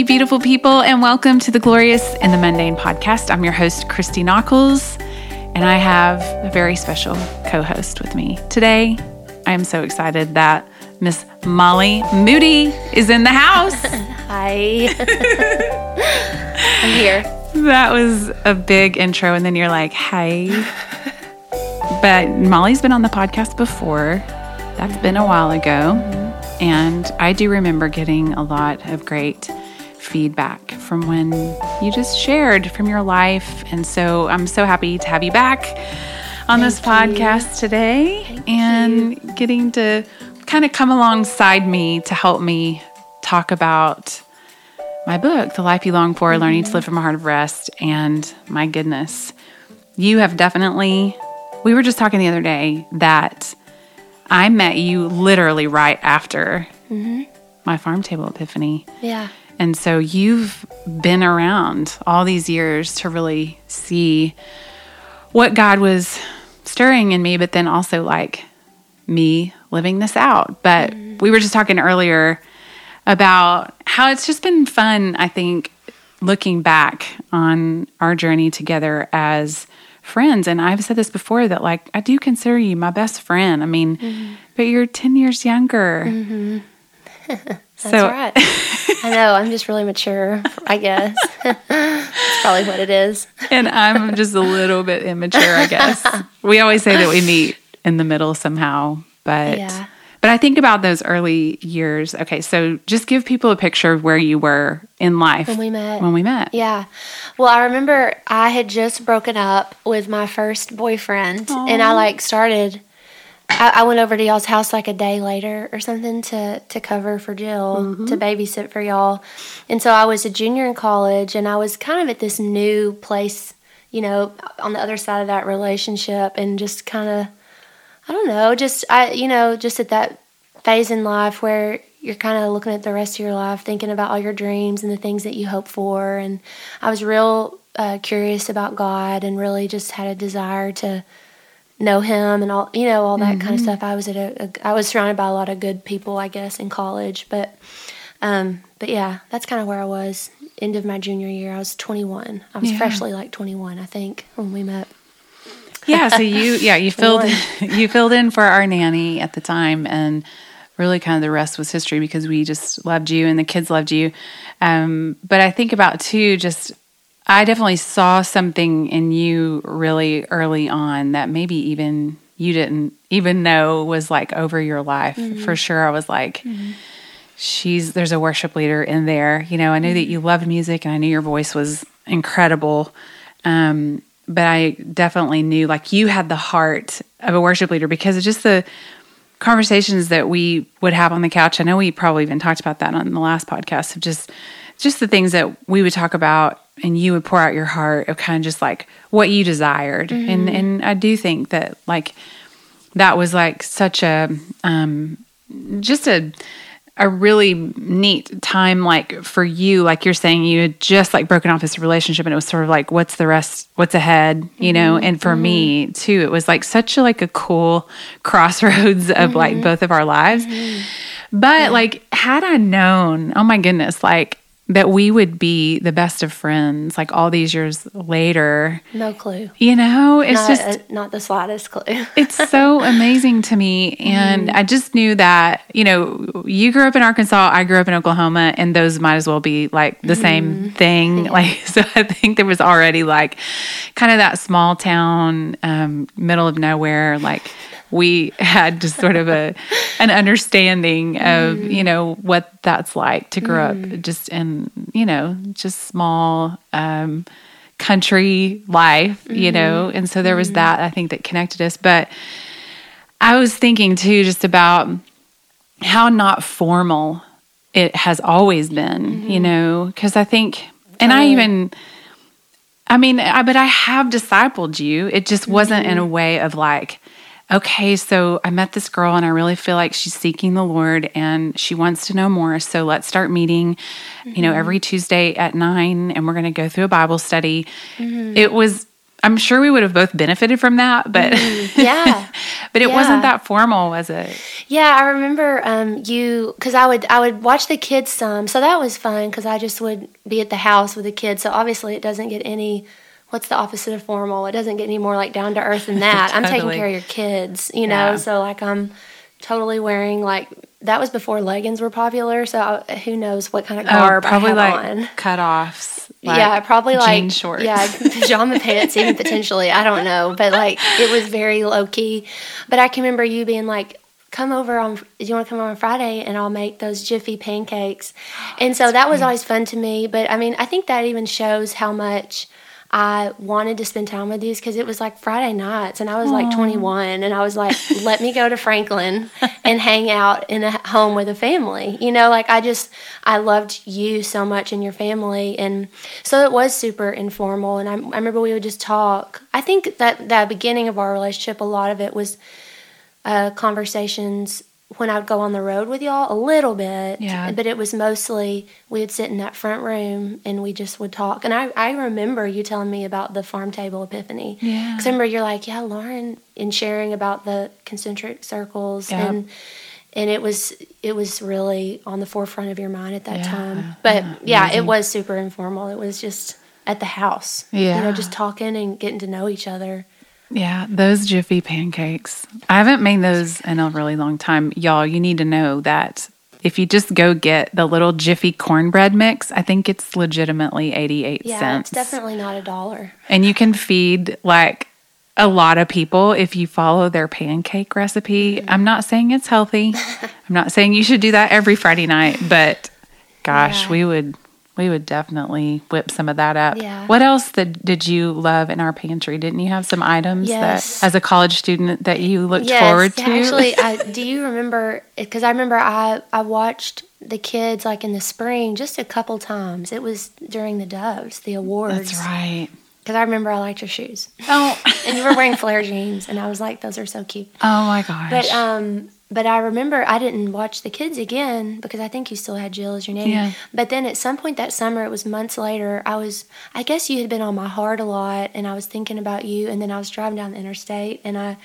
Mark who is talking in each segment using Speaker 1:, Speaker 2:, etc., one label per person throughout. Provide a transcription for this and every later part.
Speaker 1: You beautiful people, and welcome to the Glorious and the Mundane podcast. I'm your host, Christy Nockels, and I have a very special co host with me. Today, I am so excited that Miss Molly Moody is in the house.
Speaker 2: Hi. I'm here.
Speaker 1: That was a big intro, and then you're like, hey. But Molly's been on the podcast before. That's been a while ago. Mm-hmm. And I do remember getting a lot of great feedback from when you just shared from your life. And so I'm so happy to have you back on this
Speaker 2: Thank you.
Speaker 1: podcast today
Speaker 2: Thank
Speaker 1: and getting to kind of come alongside me to help me talk about my book, The Life You Long For Learning to mm-hmm. Live from a Heart of Rest. And my goodness, you have definitely, we were just talking the other day that I met you literally right after mm-hmm. my farm table epiphany.
Speaker 2: Yeah.
Speaker 1: And so you've been around all these years to really see what God was stirring in me, but then also like me living this out. But we were just talking earlier about how it's just been fun, I think, looking back on our journey together as friends. And I've said this before that, like, I do consider you my best friend. I mean, mm-hmm. but you're 10 years younger. Mm-hmm.
Speaker 2: That's right. I know. I'm just really mature, I guess. That's probably what it is.
Speaker 1: and I'm just a little bit immature, I guess. We always say that we meet in the middle somehow, but
Speaker 2: Yeah.
Speaker 1: but I think about those early years. Okay, so just give people a picture of where you were in life
Speaker 2: When we met.
Speaker 1: When we met.
Speaker 2: Yeah. Well, I remember I had just broken up with my first boyfriend, and I like started. I, I went over to y'all's house like a day later or something to to cover for Jill to babysit for y'all, and so I was a junior in college, and I was kind of at this new place, you know, on the other side of that relationship, and just kind of, I don't know, just I, you know, just at that phase in life where you're kind of looking at the rest of your life, thinking about all your dreams and the things that you hope for. And I was real uh, curious about God and really just had a desire to know Him and all, you know, all that kind of stuff. I was at a, a, I was surrounded by a lot of good people, I guess, in college. But, um, but yeah, that's kind of where I was. End of my junior year, I was 21. I was
Speaker 1: Yeah.
Speaker 2: freshly like 21, I think, when we met.
Speaker 1: Yeah, so you yeah, you filled you filled in for our nanny at the time and really kind of the rest was history because we just loved you and the kids loved you. Um, but I think about too just I definitely saw something in you really early on that maybe even you didn't even know was like over your life. Mm-hmm. For sure I was like mm-hmm. she's there's a worship leader in there. You know, I knew that you mm-hmm. loved music and I knew your voice was incredible. Um, but I definitely knew like you had the heart of a worship leader because of just the conversations that we would have on the couch. I know we probably even talked about that on the last podcast of just just the things that we would talk about and you would pour out your heart of kind of just like what you desired. And mm-hmm. and I do think that like that was like such a um just a a really neat time like for you. Like you're saying you had just like broken off this relationship and it was sort of like what's the rest what's ahead you know? Mm-hmm. And for me mm-hmm. too it was like such a like a cool crossroads of like both of our lives. But like had i known oh my goodness like that we would be the best of friends like all these years later
Speaker 2: No clue.
Speaker 1: you know it's
Speaker 2: Not,
Speaker 1: just
Speaker 2: uh, not the slightest clue.
Speaker 1: it's so amazing to me. And I just knew that, you know, you grew up in Arkansas, I grew up in Oklahoma, and those might as well be like the same thing. Like, so I think there was already like kind of that small town, um, middle of nowhere, like, we had just sort of a an understanding of mm. you know what that's like to grow up mm. just in you know just small um country life, you mm-hmm. know? And so there was mm-hmm. that I think that connected us. But I was thinking too just about how not formal it has always been, you mm-hmm. know? Because I think, and I even, I mean, I, but I have discipled you. It just wasn't in a way of like, okay, so I met this girl and I really feel like she's seeking the Lord and she wants to know more. So let's start meeting, you know, every mm-hmm. Tuesday at nine and we're going to go through a Bible study. Mm-hmm. It was, I'm sure we would have both benefited from that, but mm-hmm.
Speaker 2: yeah.
Speaker 1: But it
Speaker 2: Yeah.
Speaker 1: wasn't that formal, was it?
Speaker 2: Yeah, I remember um, you because I would I would watch the kids some, so that was fun because I just would be at the house with the kids. So obviously, it doesn't get any. What's the opposite of formal? It doesn't get any more like down to earth than that. I'm taking care of your kids, you know.
Speaker 1: Yeah.
Speaker 2: So like I'm totally wearing like that was before leggings were popular. So I, who knows what kind of oh, garb
Speaker 1: Oh, probably
Speaker 2: I have
Speaker 1: like
Speaker 2: on.
Speaker 1: cutoffs.
Speaker 2: yeah,
Speaker 1: like
Speaker 2: probably like
Speaker 1: jean shorts.
Speaker 2: Yeah, pajama pants, even potentially. I don't know, but like it was very low key. But I can remember you being like, "Come over on. Do you want to come over on Friday and I'll make those Jiffy pancakes?" And so that was always fun to me. But I mean, I think that even shows how much. I wanted to spend time with these because it was like Friday nights, and I was like 21, and I was like, "Let me go to Franklin and hang out in a home with a family." You know, like I just I loved you so much and your family, and so it was super informal. And I, I remember we would just talk. I think that that beginning of our relationship, a lot of it was uh, conversations when I would go on the road with y'all a little bit.
Speaker 1: Yeah.
Speaker 2: But it was mostly we would sit in that front room and we just would talk. And I, I remember you telling me about the farm table epiphany.
Speaker 1: Yeah.
Speaker 2: Because I remember you're like, yeah, Lauren, and sharing about the concentric circles
Speaker 1: Yep.
Speaker 2: and and it was it was really on the forefront of your mind at that
Speaker 1: Yeah.
Speaker 2: time. But yeah, it was super informal. It was just at the house.
Speaker 1: Yeah.
Speaker 2: You know, just talking and getting to know each other.
Speaker 1: Yeah, those Jiffy pancakes. I haven't made those in a really long time. Y'all, you need to know that if you just go get the little Jiffy cornbread mix, I think it's legitimately 88
Speaker 2: Yeah,
Speaker 1: cents.
Speaker 2: Yeah, it's definitely not a dollar.
Speaker 1: and you can feed like a lot of people if you follow their pancake recipe.
Speaker 2: Mm-hmm.
Speaker 1: I'm not saying it's healthy. I'm not saying you should do that every Friday night, but gosh,
Speaker 2: Yeah.
Speaker 1: we would we would definitely whip some of that up.
Speaker 2: Yeah.
Speaker 1: What else that did you love in our pantry? Didn't you have some items
Speaker 2: Yes.
Speaker 1: that as a college student that you looked
Speaker 2: yes,
Speaker 1: forward to?
Speaker 2: Actually, I, do you remember? Because I remember I I watched the kids like in the spring just a couple times. It was during the Doves, the awards.
Speaker 1: That's right.
Speaker 2: Because I remember I liked your shoes,
Speaker 1: Oh,
Speaker 2: and you were wearing flare jeans, and I was like, those are so cute.
Speaker 1: oh my gosh.
Speaker 2: But um, but I remember I didn't watch the kids again because I think you still had Jill as your nanny.
Speaker 1: Yeah.
Speaker 2: But then at some point that summer, it was months later. I was, I guess you had been on my heart a lot, and I was thinking about you. And then I was driving down the interstate, and I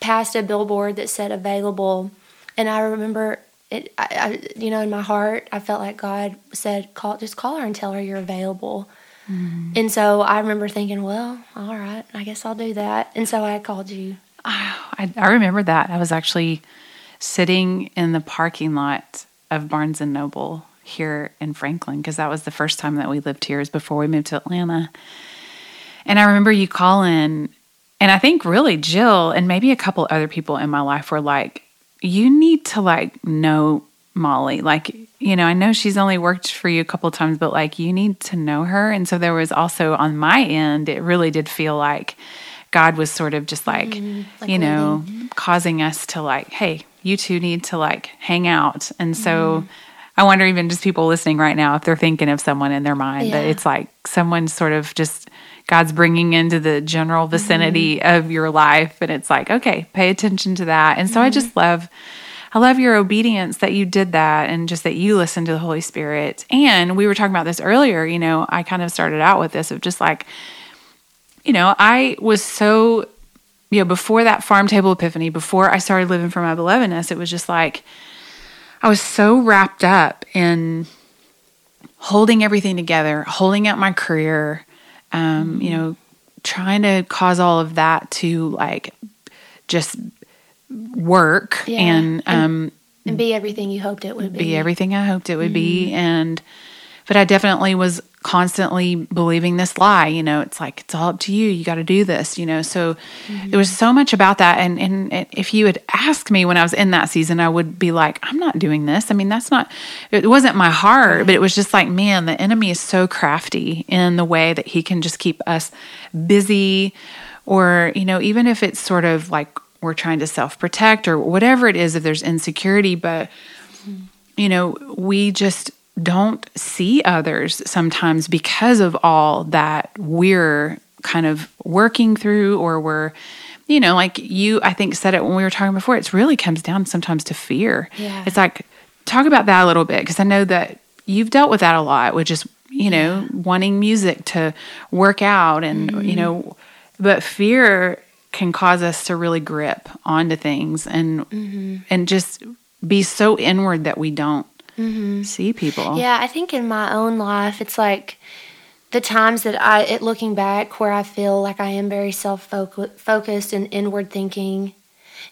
Speaker 2: passed a billboard that said available, and I remember. It, I, I, you know, in my heart, I felt like God said, "Call, just call her and tell her you're available." Mm. And so I remember thinking, "Well, all right, I guess I'll do that." And so I called you.
Speaker 1: I, I remember that. I was actually sitting in the parking lot of Barnes and Noble here in Franklin because that was the first time that we lived here is before we moved to Atlanta. And I remember you calling, and I think really Jill and maybe a couple other people in my life were like, "You need to like know Molly. Like, you know, I know she's only worked for you a couple of times, but like you need to know her." And so there was also on my end, it really did feel like God was sort of just like, mm,
Speaker 2: like
Speaker 1: you know, causing us to like, hey, you two need to like hang out. And so mm-hmm. I wonder, even just people listening right now, if they're thinking of someone in their mind, that it's like someone sort of just God's bringing into the general mm-hmm. vicinity of your life. And it's like, okay, pay attention to that. And so I just mm-hmm. love. I love your obedience that you did that and just that you listened to the Holy Spirit. And we were talking about this earlier, you know, I kind of started out with this of just like, you know, I was so, you know, before that farm table epiphany, before I started living for my belovedness, it was just like I was so wrapped up in holding everything together, holding out my career, um, you know, trying to cause all of that to like just work
Speaker 2: Yeah.
Speaker 1: and um
Speaker 2: and be everything you hoped it would be.
Speaker 1: be everything I hoped it would be. And, but I definitely was constantly believing this lie, you know, it's like, it's all up to you. You got to do this, you know? So mm-hmm. there was so much about that. And, and if you had asked me when I was in that season, I would be like, I'm not doing this. I mean, that's not, it wasn't my heart, but it was just like, man, the enemy is so crafty in the way that he can just keep us busy or, you know, even if it's sort of like, we're trying to self protect or whatever it is, if there's insecurity, but mm-hmm. you know, we just don't see others sometimes because of all that we're kind of working through or we're you know like you i think said it when we were talking before it really comes down sometimes to fear
Speaker 2: Yeah.
Speaker 1: it's like talk about that a little bit because i know that you've dealt with that a lot which is you know wanting music to work out and you know but fear can cause us to really grip onto things and
Speaker 2: Mm-hmm.
Speaker 1: and just be so inward that we don't see people.
Speaker 2: Mm-hmm. Yeah, I think in my own life, it's like the times that I, it looking back, where I feel like I am very self focused and inward thinking,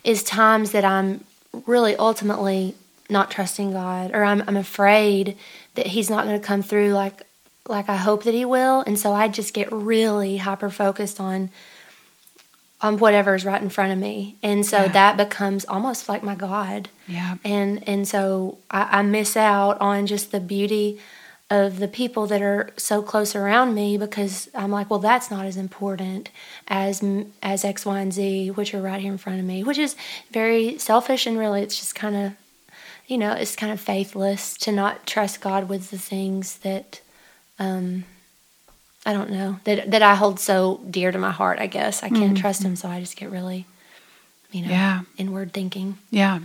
Speaker 2: is times that I'm really ultimately not trusting God, or I'm, I'm afraid that He's not going to come through like like I hope that He will, and so I just get really hyper focused on on whatever's right in front of me, and so
Speaker 1: Yeah.
Speaker 2: that becomes almost like my God
Speaker 1: Yeah.
Speaker 2: and and so I, I miss out on just the beauty of the people that are so close around me because I'm like, well, that's not as important as as X, Y, and Z, which are right here in front of me, which is very selfish and really, it's just kind of, you know, it's kind of faithless to not trust God with the things that, um, I don't know that that I hold so dear to my heart. I guess I can't trust Him, so I just get really, you know,
Speaker 1: Yeah.
Speaker 2: inward thinking.
Speaker 1: Yeah.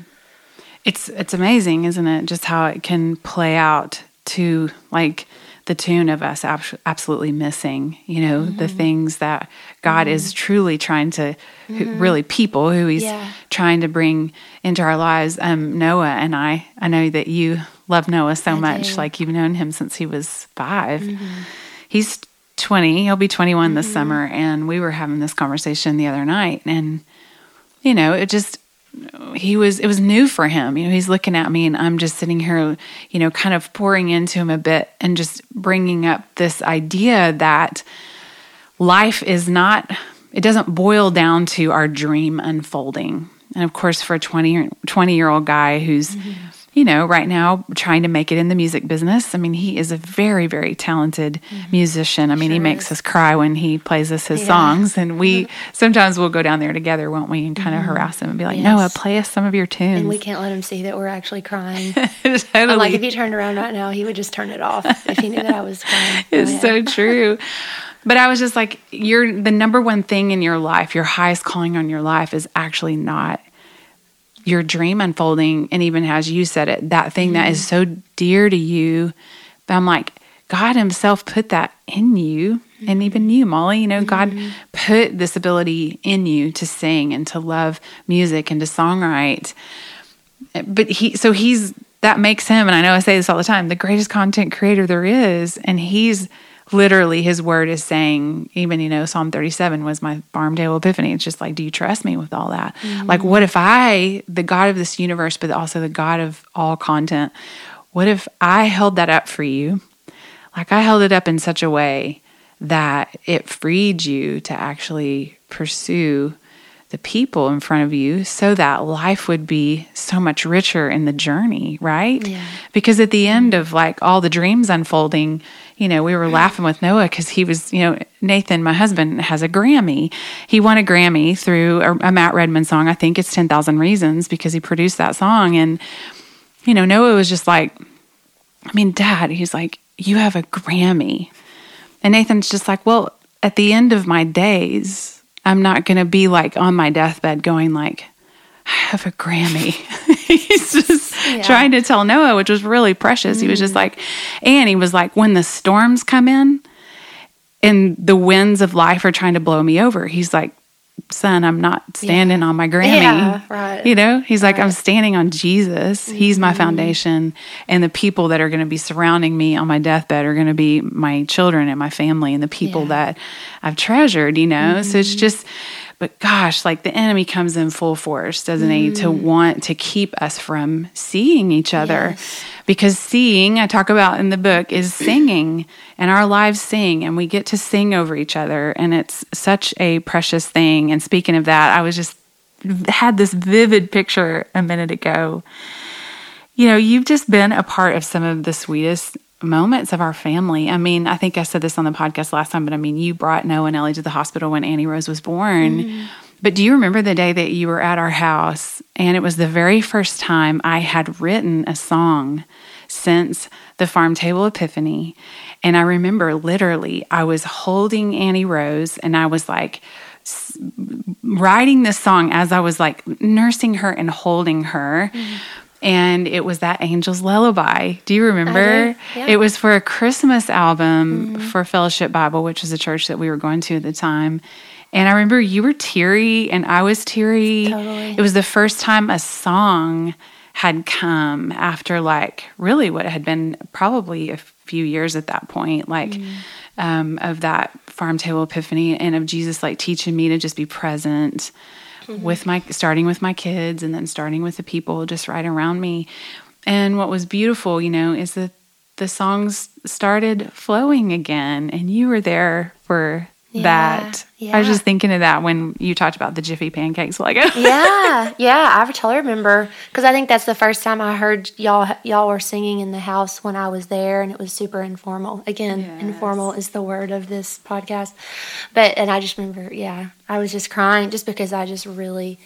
Speaker 1: It's it's amazing, isn't it? Just how it can play out to like the tune of us abs- absolutely missing, you know, the
Speaker 2: Mm-hmm.
Speaker 1: things that God is truly trying to who, really people who he's
Speaker 2: Yeah.
Speaker 1: trying to bring into our lives. Um Noah and I, I know that you love Noah so
Speaker 2: I
Speaker 1: much
Speaker 2: do.
Speaker 1: like you've known him since he was 5.
Speaker 2: Mm-hmm.
Speaker 1: He's 20, he'll be 21 this mm-hmm. summer and we were having this conversation the other night and you know, it just he was it was new for him. You know, he's looking at me and I'm just sitting here, you know, kind of pouring into him a bit and just bringing up this idea that life is not it doesn't boil down to our dream unfolding. And of course for a 20 20 year old guy who's mm-hmm. You know, right now trying to make it in the music business. I mean, he is a very, very talented mm-hmm. musician. I mean, he makes
Speaker 2: is.
Speaker 1: us cry when he plays us his
Speaker 2: Yeah.
Speaker 1: songs. And we mm-hmm. sometimes we'll go down there together, won't we? And kind of mm-hmm. harass him and be like,
Speaker 2: Yes.
Speaker 1: Noah, play us some of your tunes.
Speaker 2: And we can't let him see that we're actually crying.
Speaker 1: totally.
Speaker 2: I'm like, if he turned around right now, he would just turn it off if he knew that I was crying.
Speaker 1: It's
Speaker 2: Oh, yeah.
Speaker 1: so true. But I was just like, you're the number one thing in your life, your highest calling on your life is actually not your dream unfolding. And even as you said it, that thing that is mm-hmm. so dear to you. But I'm like, God Himself put that in you, and mm-hmm. even you, Molly. You know, God mm-hmm. put this ability in you to sing and to love music and to songwrite. But He, so He's that makes Him, and I know I say this all the time, the greatest content creator there is, and He's literally His word is saying, even you know, Psalm 37 was my farm table epiphany. It's just like, do you trust me with all that? Mm-hmm. Like, what if I, the God of this universe, but also the God of all content, what if I held that up for you? like I held it up in such a way that it freed you to actually pursue the people in front of you so that life would be so much richer in the journey, right?
Speaker 2: Yeah.
Speaker 1: Because at the end of like all the dreams unfolding, you know, we were laughing with Noah because he was, you know, Nathan, my husband, has a Grammy. He won a Grammy through a, a Matt Redman song. I think it's 10,000 Reasons because he produced that song. And, you know, Noah was just like, I mean, dad, he's like, you have a Grammy. And Nathan's just like, well, at the end of my days, I'm not going to be like on my deathbed going like, I have a Grammy. he's just
Speaker 2: Yeah.
Speaker 1: trying to tell Noah, which was really precious. He was just mm-hmm. like, and he was like, when the storms come in and the winds of life are trying to blow me over, he's like, son, I'm not standing on my Grammy.
Speaker 2: Yeah, right.
Speaker 1: You know, he's like, I'm
Speaker 2: Mm-hmm.
Speaker 1: standing on Jesus. He's my foundation. And the people that are going to be surrounding me on my deathbed are going to be my children and my family and the people
Speaker 2: Yeah. Mm-hmm.
Speaker 1: that I've treasured, you know? So it's just, but gosh, like the enemy comes in full force, doesn't he, to want to keep us from seeing each other.
Speaker 2: Mm. Yes.
Speaker 1: Because seeing, I talk about in the book, is singing, and our lives sing, and we get to sing over each other. And it's such a precious thing. And speaking of that, I was just had this vivid picture a minute ago. You know, you've just been a part of some of the sweetest moments of our family. I mean, I think I said this on the podcast last time, but I mean, you brought Noah and Ellie to the hospital when Annie Rose was born. Mm-hmm. But do you remember the day that you were at our house? And it was the very first time I had written a song since the Farm Table Epiphany. And I remember literally, I was holding Annie Rose and I was like, writing this song as I was like nursing her and holding her. Mm-hmm. And it was that Angel's Lullaby. Do you remember?
Speaker 2: yeah.
Speaker 1: It was for a Christmas album for Fellowship Bible, which was a church that we were going to at the time. And I remember you were teary and I was teary.
Speaker 2: Totally.
Speaker 1: It was the first time a song had come after like really what had been probably a few years at that point, like mm. um, of that farm table epiphany and of Jesus like teaching me to just be present mm-hmm. with my starting with my kids and then starting with the people just right around me. And what was beautiful, you know, is that the songs started flowing again and you were there for yeah, that. Yeah. I was just thinking of that when you talked about the Jiffy pancakes like
Speaker 2: Yeah, yeah, I totally remember because I think that's the first time I heard y'all y'all were singing in the house when I was there, and it was super informal. Again, yes. informal is the word of this podcast. But and I just remember, yeah, I was just crying just because I just really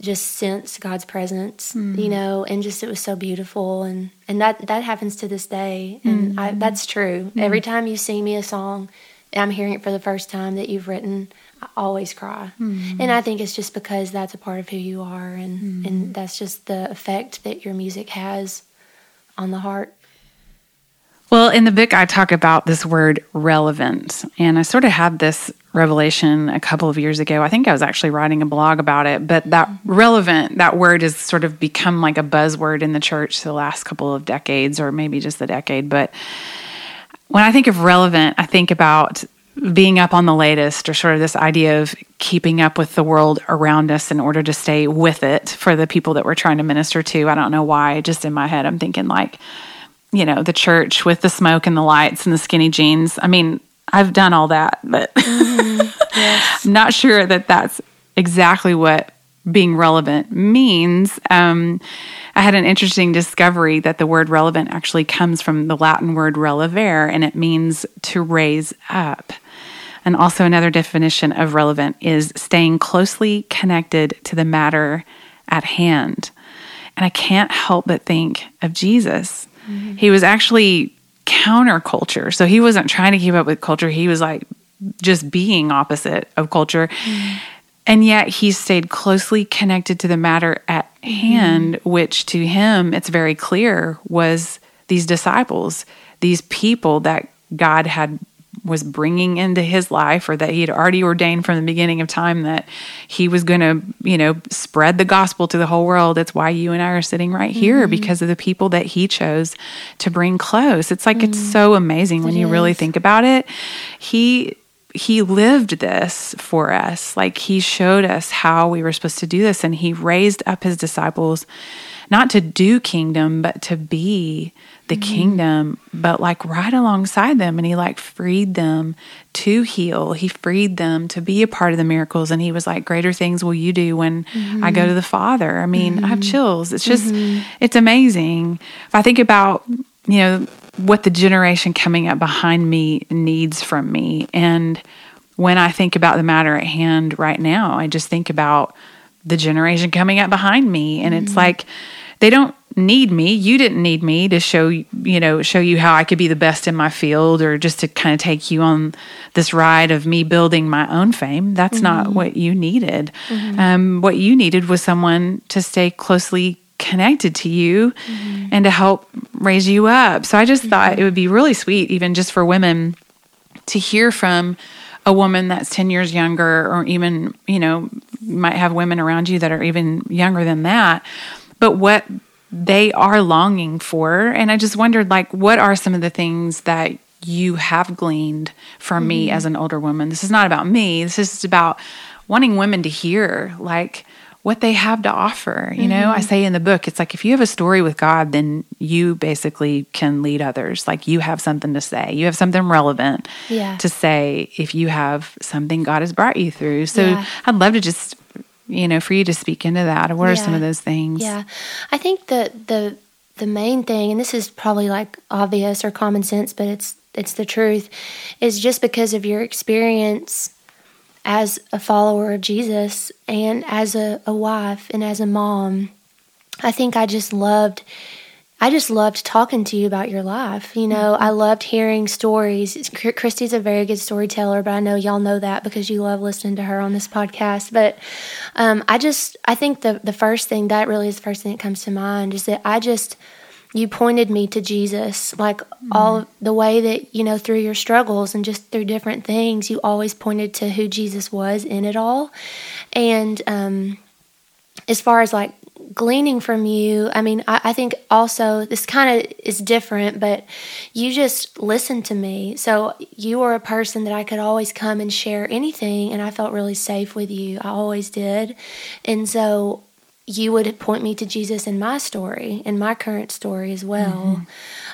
Speaker 2: just sense God's presence, mm-hmm. you know, and just it was so beautiful, and and that that happens to this day, and mm-hmm. I, that's true. Mm-hmm. Every time you sing me a song, I'm hearing it for the first time that you've written, I always cry, mm-hmm. and I think it's just because that's a part of who you are, and mm-hmm. and that's just the effect that your music has on the heart.
Speaker 1: Well, in the book, I talk about this word relevant, and I sort of had this revelation a couple of years ago. I think I was actually writing a blog about it, but that relevant, that word has sort of become like a buzzword in the church the last couple of decades, or maybe just the decade. But when I think of relevant, I think about being up on the latest, or sort of this idea of keeping up with the world around us in order to stay with it for the people that we're trying to minister to. I don't know why, just in my head, I'm thinking like, you know, the church with the smoke and the lights and the skinny jeans. I mean, I've done all that, but mm-hmm. yes. I'm not sure that that's exactly what being relevant means. Um, I had an interesting discovery that the word relevant actually comes from the Latin word relevare, and it means to raise up. And also, another definition of relevant is staying closely connected to the matter at hand. And I can't help but think of Jesus Mm-hmm. He was actually counterculture. So he wasn't trying to keep up with culture. He was like just being opposite of culture. Mm-hmm. And yet he stayed closely connected to the matter at mm-hmm. hand, which to him, it's very clear, was these disciples, these people that God had was bringing into his life or that he had already ordained from the beginning of time that he was going to, you know, spread the gospel to the whole world. It's why you and I are sitting right here mm-hmm. because of the people that he chose to bring close. It's like mm-hmm. it's so amazing when it you is. really think about it. He he lived this for us. Like he showed us how we were supposed to do this and he raised up his disciples not to do kingdom but to be the mm-hmm. kingdom, but like right alongside them. And he like freed them to heal. He freed them to be a part of the miracles. And he was like, Greater things will you do when mm-hmm. I go to the Father. I mean, mm-hmm. I have mm-hmm. chills. It's just, mm-hmm. it's amazing. If I think about, you know, what the generation coming up behind me needs from me. And when I think about the matter at hand right now, I just think about the generation coming up behind me. And it's mm-hmm. like, they don't need me. You didn't need me to show you know show you how I could be the best in my field or just to kind of take you on this ride of me building my own fame. That's mm-hmm. not what you needed. Mm-hmm. Um, what you needed was someone to stay closely connected to you mm-hmm. and to help raise you up. So I just thought mm-hmm. it would be really sweet, even just for women, to hear from a woman that's 10 years younger or even you know might have women around you that are even younger than that but what they are longing for. And I just wondered, like, what are some of the things that you have gleaned from mm-hmm. me as an older woman? This is not about me. This is about wanting women to hear, like, what they have to offer. You know, mm-hmm. I say in the book, it's like if you have a story with God, then you basically can lead others. Like you have something to say, you have something relevant yeah. to say if you have something God has brought you through. So yeah. I'd love to just you know, for you to speak into that. What yeah. are some of those things?
Speaker 2: Yeah. I think the the the main thing, and this is probably like obvious or common sense, but it's it's the truth, is just because of your experience as a follower of Jesus and as a, a wife and as a mom. I think I just loved I just loved talking to you about your life. You know, mm-hmm. I loved hearing stories. Christy's a very good storyteller, but I know y'all know that because you love listening to her on this podcast. But um, I just, I think the the first thing that really is the first thing that comes to mind is that I just, you pointed me to Jesus, like mm-hmm. all the way that, you know, through your struggles and just through different things, you always pointed to who Jesus was in it all. And um, as far as like gleaning from you, I mean, I, I think also this kind of is different, but you just listened to me. So you were a person that I could always come and share anything, and I felt really safe with you. I always did. And so you would point me to Jesus in my story, in my current story as well.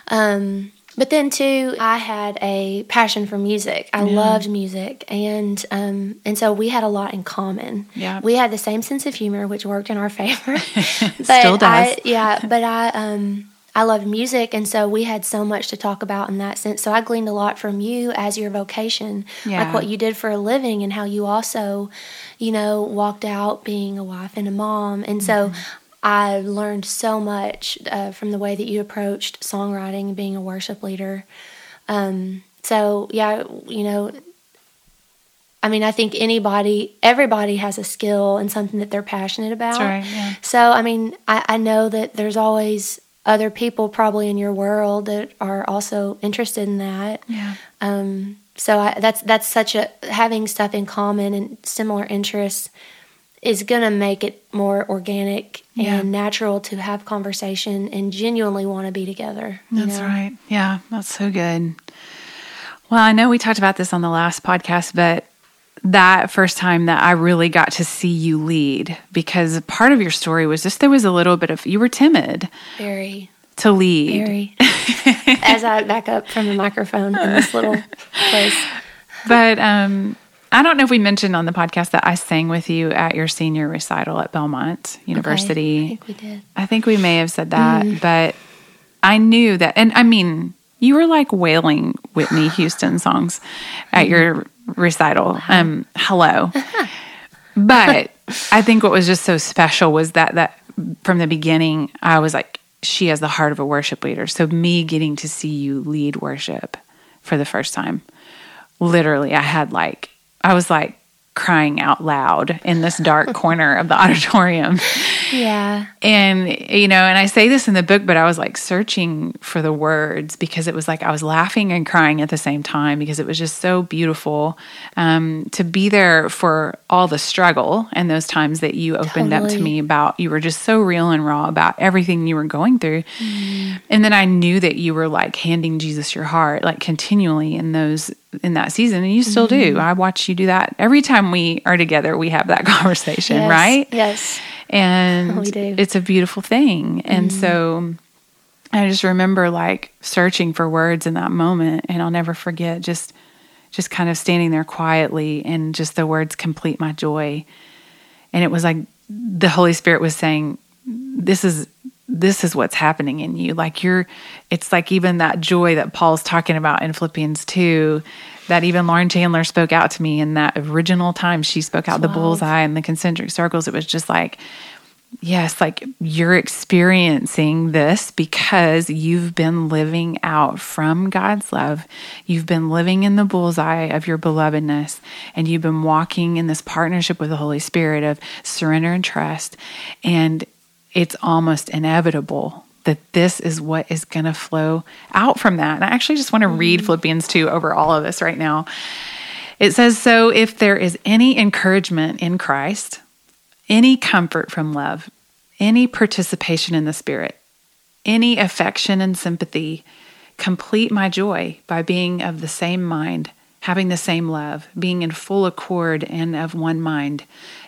Speaker 2: Mm-hmm. Um, but then too, I had a passion for music. I yeah. loved music, and um, and so we had a lot in common.
Speaker 1: Yeah,
Speaker 2: we had the same sense of humor, which worked in our favor.
Speaker 1: Still does.
Speaker 2: I, yeah, but I um I love music, and so we had so much to talk about in that sense. So I gleaned a lot from you as your vocation, yeah. like what you did for a living, and how you also, you know, walked out being a wife and a mom. And mm-hmm. so I learned so much uh, from the way that you approached songwriting and being a worship leader. Um, so yeah, you know, I mean, I think anybody, everybody has a skill and something that they're passionate about.
Speaker 1: Right, yeah.
Speaker 2: So, I mean, I, I know that there's always other people probably in your world that are also interested in that.
Speaker 1: Yeah.
Speaker 2: Um, so I, that's that's such a having stuff in common and similar interests is going to make it more organic yeah. and natural to have conversation and genuinely want to be together.
Speaker 1: That's know? right. Yeah, that's so good. Well, I know we talked about this on the last podcast, but that first time that I really got to see you lead because part of your story was just there was a little bit of you were timid.
Speaker 2: Very.
Speaker 1: To lead.
Speaker 2: Very. As I back up from the microphone in this little place.
Speaker 1: But um I don't know if we mentioned on the podcast that I sang with you at your senior recital at Belmont University.
Speaker 2: Okay, I think we did.
Speaker 1: I think we may have said that, mm. but I knew that and I mean you were like wailing Whitney Houston songs at your recital. Um, hello. but I think what was just so special was that that from the beginning I was like, she has the heart of a worship leader. So me getting to see you lead worship for the first time, literally, I had like I was like crying out loud in this dark corner of the auditorium.
Speaker 2: Yeah.
Speaker 1: And, you know, and I say this in the book, but I was like searching for the words because it was like I was laughing and crying at the same time because it was just so beautiful um, to be there for all the struggle and those times that you opened totally. up to me about. You were just so real and raw about everything you were going through. Mm. And then I knew that you were like handing Jesus your heart, like continually in those in that season and you still mm-hmm. do. I watch you do that every time we are together we have that conversation,
Speaker 2: yes,
Speaker 1: right?
Speaker 2: Yes.
Speaker 1: And we do. it's a beautiful thing. Mm-hmm. And so I just remember like searching for words in that moment and I'll never forget just just kind of standing there quietly and just the words complete my joy. And it was like the Holy Spirit was saying this is this is what's happening in you. Like you're, it's like even that joy that Paul's talking about in Philippians 2, that even Lauren Chandler spoke out to me in that original time she spoke out the bullseye and the concentric circles. It was just like, yes, like you're experiencing this because you've been living out from God's love. You've been living in the bullseye of your belovedness, and you've been walking in this partnership with the Holy Spirit of surrender and trust. And it's almost inevitable that this is what is going to flow out from that. And I actually just want to read mm-hmm. Philippians 2 over all of this right now. It says, So if there is any encouragement in Christ, any comfort from love, any participation in the Spirit, any affection and sympathy, complete my joy by being of the same mind, having the same love, being in full accord and of one mind.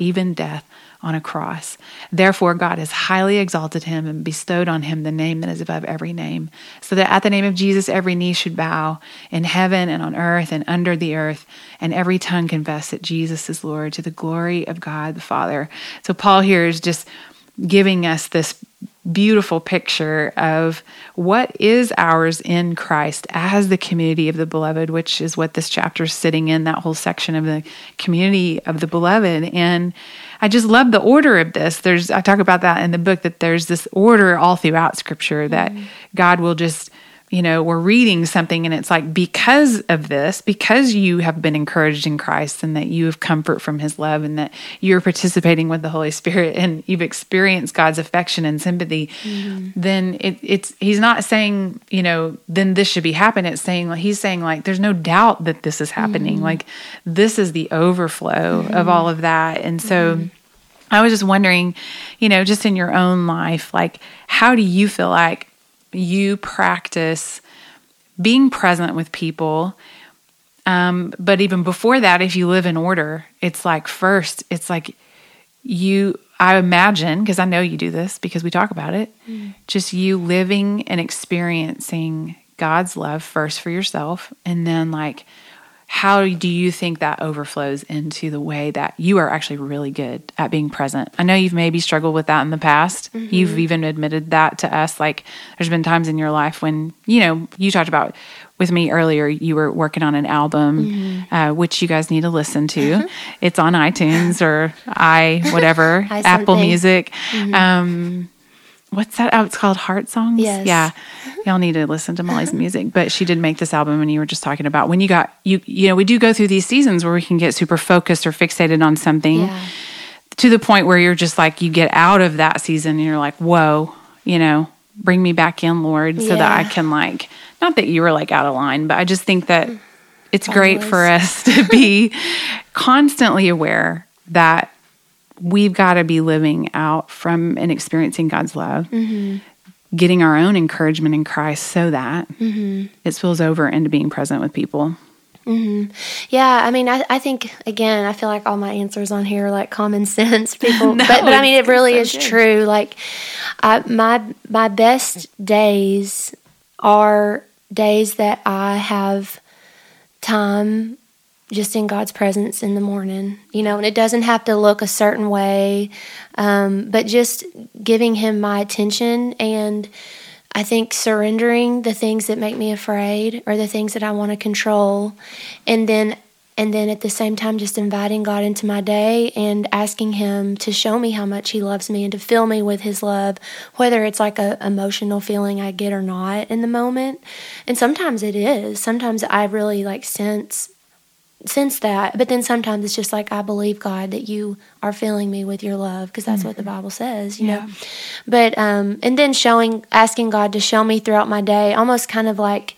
Speaker 1: even death on a cross. Therefore, God has highly exalted him and bestowed on him the name that is above every name, so that at the name of Jesus every knee should bow in heaven and on earth and under the earth, and every tongue confess that Jesus is Lord to the glory of God the Father. So, Paul here is just giving us this beautiful picture of what is ours in Christ as the community of the beloved, which is what this chapter is sitting in, that whole section of the community of the beloved. And I just love the order of this. There's I talk about that in the book that there's this order all throughout scripture that mm-hmm. God will just you know, we're reading something and it's like, because of this, because you have been encouraged in Christ and that you have comfort from his love and that you're participating with the Holy Spirit and you've experienced God's affection and sympathy, mm-hmm. then it, it's, he's not saying, you know, then this should be happening. It's saying, he's saying, like, there's no doubt that this is happening. Mm-hmm. Like, this is the overflow mm-hmm. of all of that. And so, mm-hmm. I was just wondering, you know, just in your own life, like, how do you feel like you practice being present with people. Um, but even before that, if you live in order, it's like first, it's like you, I imagine, because I know you do this because we talk about it, mm. just you living and experiencing God's love first for yourself. And then, like, how do you think that overflows into the way that you are actually really good at being present? I know you've maybe struggled with that in the past. Mm-hmm. You've even admitted that to us. Like, there's been times in your life when, you know, you talked about with me earlier, you were working on an album, mm-hmm. uh, which you guys need to listen to. It's on iTunes or i whatever, Apple Music. Mm-hmm. Um, what's that? Oh, it's called Heart Songs.
Speaker 2: Yes.
Speaker 1: Yeah. Y'all need to listen to Molly's music. But she did make this album and you were just talking about when you got you you know, we do go through these seasons where we can get super focused or fixated on something yeah. to the point where you're just like you get out of that season and you're like, Whoa, you know, bring me back in, Lord, so yeah. that I can like not that you were like out of line, but I just think that it's great for us to be constantly aware that we've got to be living out from and experiencing God's love, mm-hmm. getting our own encouragement in Christ so that mm-hmm. it spills over into being present with people.
Speaker 2: Mm-hmm. Yeah, I mean, I, I think again, I feel like all my answers on here are like common sense people, no, but but I mean, it really so is good. true. Like, I, my my best days are days that I have time just in God's presence in the morning, you know, and it doesn't have to look a certain way, um, but just giving Him my attention and I think surrendering the things that make me afraid or the things that I want to control, and then and then at the same time just inviting God into my day and asking him to show me how much he loves me and to fill me with his love whether it's like a emotional feeling I get or not in the moment. And sometimes it is. Sometimes I really like sense sense that. But then sometimes it's just like, I believe, God, that you are filling me with your love, because that's mm-hmm. what the mm-hmm. Bible says, you yeah. know. But, um, and then showing, asking God to show me throughout my day, almost kind of like,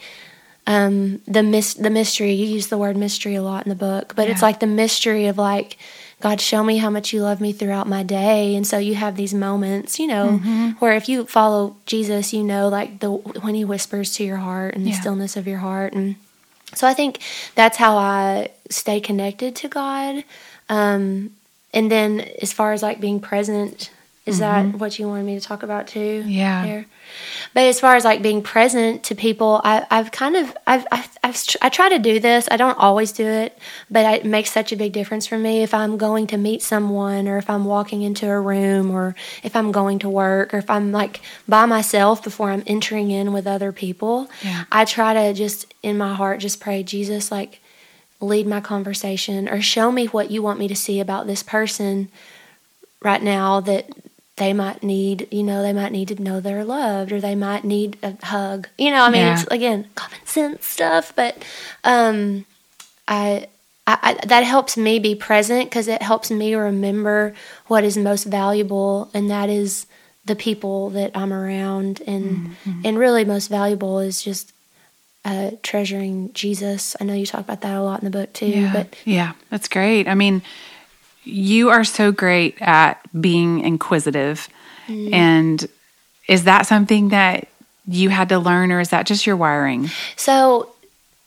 Speaker 2: um, the mis- the mystery. You use the word mystery a lot in the book, but yeah. it's like the mystery of like, God, show me how much you love me throughout my day. And so you have these moments, you know, mm-hmm. where if you follow Jesus, you know, like the when He whispers to your heart and the yeah. stillness of your heart, and so I think that's how I stay connected to God. Um, and then as far as like being present, is mm-hmm. that what you wanted me to talk about too?
Speaker 1: Yeah. There?
Speaker 2: But as far as like being present to people, I, have kind of I've, I've, I've I try to do this. I don't always do it, but it makes such a big difference for me if I'm going to meet someone, or if I'm walking into a room, or if I'm going to work, or if I'm like by myself before I'm entering in with other people. Yeah. I try to just in my heart just pray, Jesus, like lead my conversation, or show me what you want me to see about this person right now that they might need, you know, they might need to know they're loved or they might need a hug. You know, I mean, yeah. it's again common sense stuff, but um, I, I, I that helps me be present because it helps me remember what is most valuable, and that is the people that I'm around, and mm-hmm. and really most valuable is just uh, treasuring Jesus. I know you talk about that a lot in the book too.
Speaker 1: Yeah.
Speaker 2: But
Speaker 1: yeah, that's great. I mean you are so great at being inquisitive. Mm. And is that something that you had to learn, or is that just your wiring?
Speaker 2: So,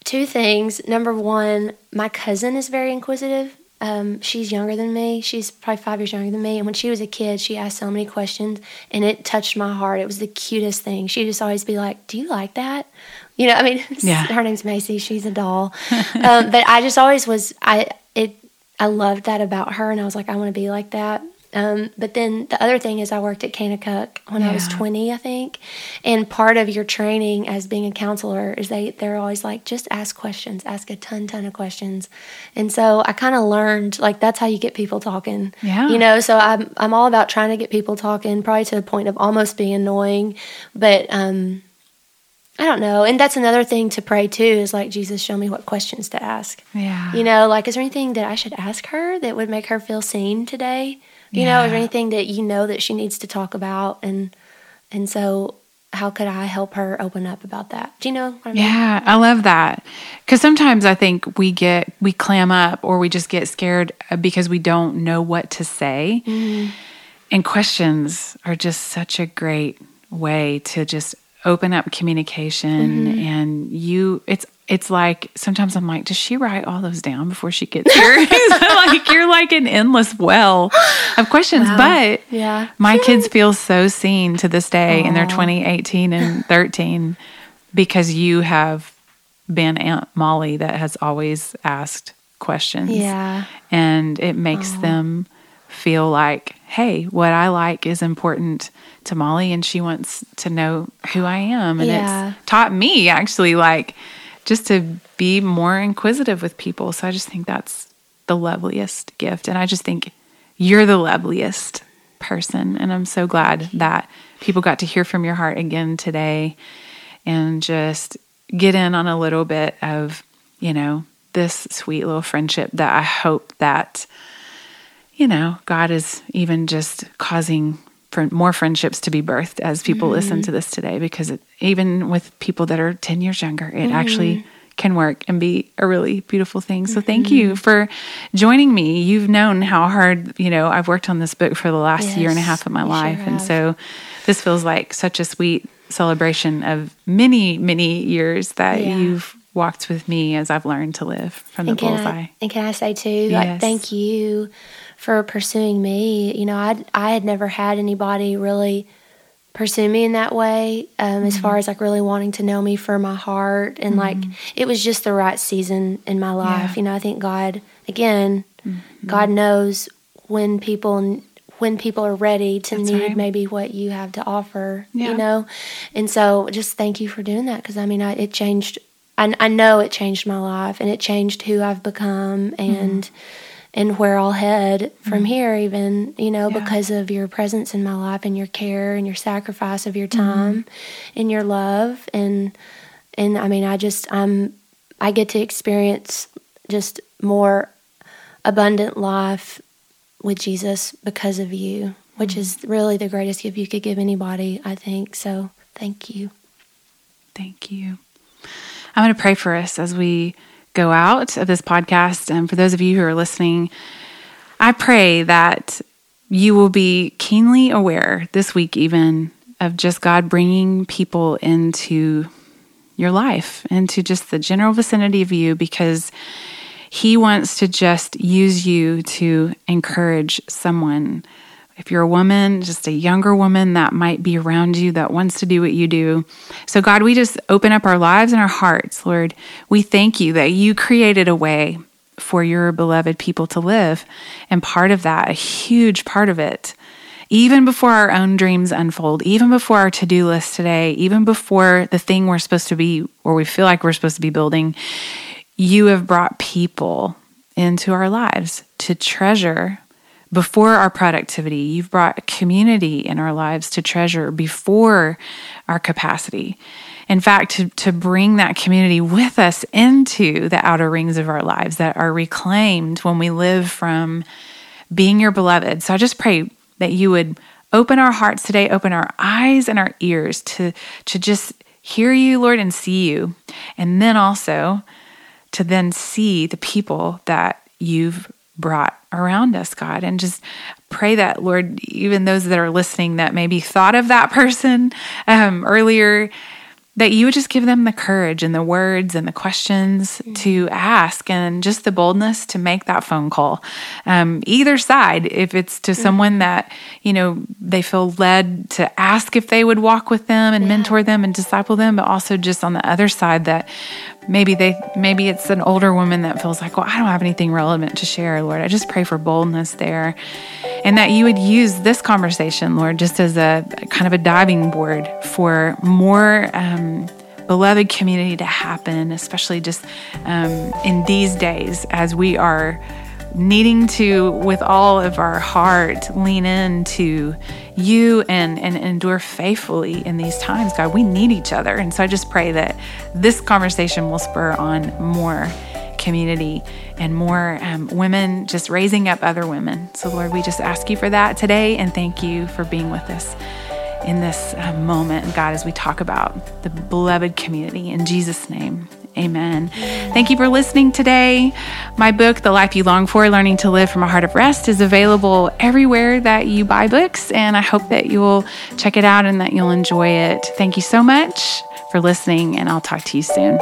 Speaker 2: two things. Number one, my cousin is very inquisitive. Um, she's younger than me. She's probably five years younger than me. And when she was a kid, she asked so many questions, and it touched my heart. It was the cutest thing. She'd just always be like, "Do you like that?" You know, I mean, yeah. her name's Macy. She's a doll. um, but I just always was. I it I loved that about her, and I was like, I want to be like that. Um, but then the other thing is, I worked at Kanakuk when I was 20, I think. And part of your training as being a counselor is they, they're always like, just ask questions, ask a ton, ton of questions. And so I kind of learned, like, that's how you get people talking.
Speaker 1: Yeah.
Speaker 2: You know, so I'm, I'm all about trying to get people talking, probably to the point of almost being annoying. But, um, I don't know. And that's another thing to pray too is like, Jesus, show me what questions to ask.
Speaker 1: Yeah.
Speaker 2: You know, like, is there anything that I should ask her that would make her feel seen today? You know, is there anything that you know that she needs to talk about? And and so, how could I help her open up about that? Do you know what I mean?
Speaker 1: Yeah, I love that. Because sometimes I think we get, we clam up or we just get scared uh, because we don't know what to say. And questions are just such a great way to just open up communication. Mm-hmm. And you, it's, it's like sometimes I'm like, does she write all those down before she gets here? like you're like an endless well of questions. But
Speaker 2: Yeah.
Speaker 1: my kids feel so seen to this day and they're 20, 18, and 13 because you have been Aunt Molly that has always asked questions.
Speaker 2: Yeah.
Speaker 1: And it makes them feel like, hey, what I like is important to Molly and she wants to know who I am. And
Speaker 2: Yeah.
Speaker 1: it's taught me actually like just to be more inquisitive with people. So I just think that's the loveliest gift. And I just think you're the loveliest person. And I'm so glad that people got to hear from your heart again today and just get in on a little bit of, you know, this sweet little friendship that I hope that, you know, God is even just causing more friendships to be birthed as people mm-hmm. listen to this today because it, even with people that are 10 years younger, it mm-hmm. actually can work and be a really beautiful thing. So thank you mm-hmm. for joining me. You've known how hard, you know, I've worked on this book for the last year and a half of my
Speaker 2: you sure
Speaker 1: life. and so this feels like such a sweet celebration of many, many years that
Speaker 2: Yeah.
Speaker 1: you've walked with me as I've learned to live from the
Speaker 2: And can,
Speaker 1: bullseye.
Speaker 2: I, and can I say too,
Speaker 1: Yes.
Speaker 2: like, thank you for pursuing me. You know, I I had never had anybody really pursue me in that way, um, as far as like really wanting to know me for my heart, and like it was just the right season in my life.
Speaker 1: Yeah.
Speaker 2: You know, I think God again, God knows when people when people are ready to
Speaker 1: That's
Speaker 2: need
Speaker 1: right.
Speaker 2: maybe what you have to offer.
Speaker 1: Yeah.
Speaker 2: You know, and so just thank you for doing that because I mean, I, it changed. I, I know it changed my life and it changed who I've become and
Speaker 1: Mm-hmm.
Speaker 2: And where I'll head from here even you know
Speaker 1: Yeah.
Speaker 2: because of your presence in my life and your care and your sacrifice of your
Speaker 1: Mm-hmm.
Speaker 2: time and your love and and I mean I just I'm I get to experience just more abundant life with Jesus because of you which
Speaker 1: Mm-hmm.
Speaker 2: is really the greatest gift you could give anybody I think so thank you
Speaker 1: Thank you. I'm going to pray for us as we go out of this podcast. And for those of you who are listening, I pray that you will be keenly aware this week, even of just God bringing people into your life, into just the general vicinity of you, because He wants to just use you to encourage someone. If you're a woman, just a younger woman that might be around you that wants to do what you do. So, God, we just open up our lives and our hearts, Lord. We thank you that you created a way for your beloved people to live. And part of that, a huge part of it, even before our own dreams unfold, even before our to do list today, even before the thing we're supposed to be, or we feel like we're supposed to be building, you have brought people into our lives to treasure before our productivity. You've brought community in our lives to treasure before our capacity. In fact, to, to bring that community with us into the outer rings of our lives that are reclaimed when we live from being your beloved. So I just pray that you would open our hearts today, open our eyes and our ears to, to just hear you, Lord, and see you. And then also to then see the people that you've brought around us, God, and just pray that, Lord, even those that are listening that maybe thought of that person um, earlier, that you would just give them the courage and the words and the questions to ask and just the boldness to make that phone call. Um, either side, if it's to someone that, you know, they feel led to ask if they would walk with them and mentor them and disciple them, but also just on the other side that maybe they maybe it's an older woman that feels like well i don't have anything relevant to share lord. I just pray for boldness there. And that you would use this conversation lord just as a kind of a diving board for more um, beloved community to happen especially just um, in these days as we are needing to, with all of our heart, lean into you and, and endure faithfully in these times, God. We need each other. And so I just pray that this conversation will spur on more community and more um, women just raising up other women. So, Lord, we just ask you for that today and thank you for being with us in this uh, moment, God, as we talk about the beloved community. In Jesus' name, Amen. Thank you for listening today. My book, The Life You Long For Learning to Live from a Heart of Rest, is available everywhere that you buy books, and I hope that you will check it out and that you'll enjoy it. Thank you so much for listening, and I'll talk to you soon.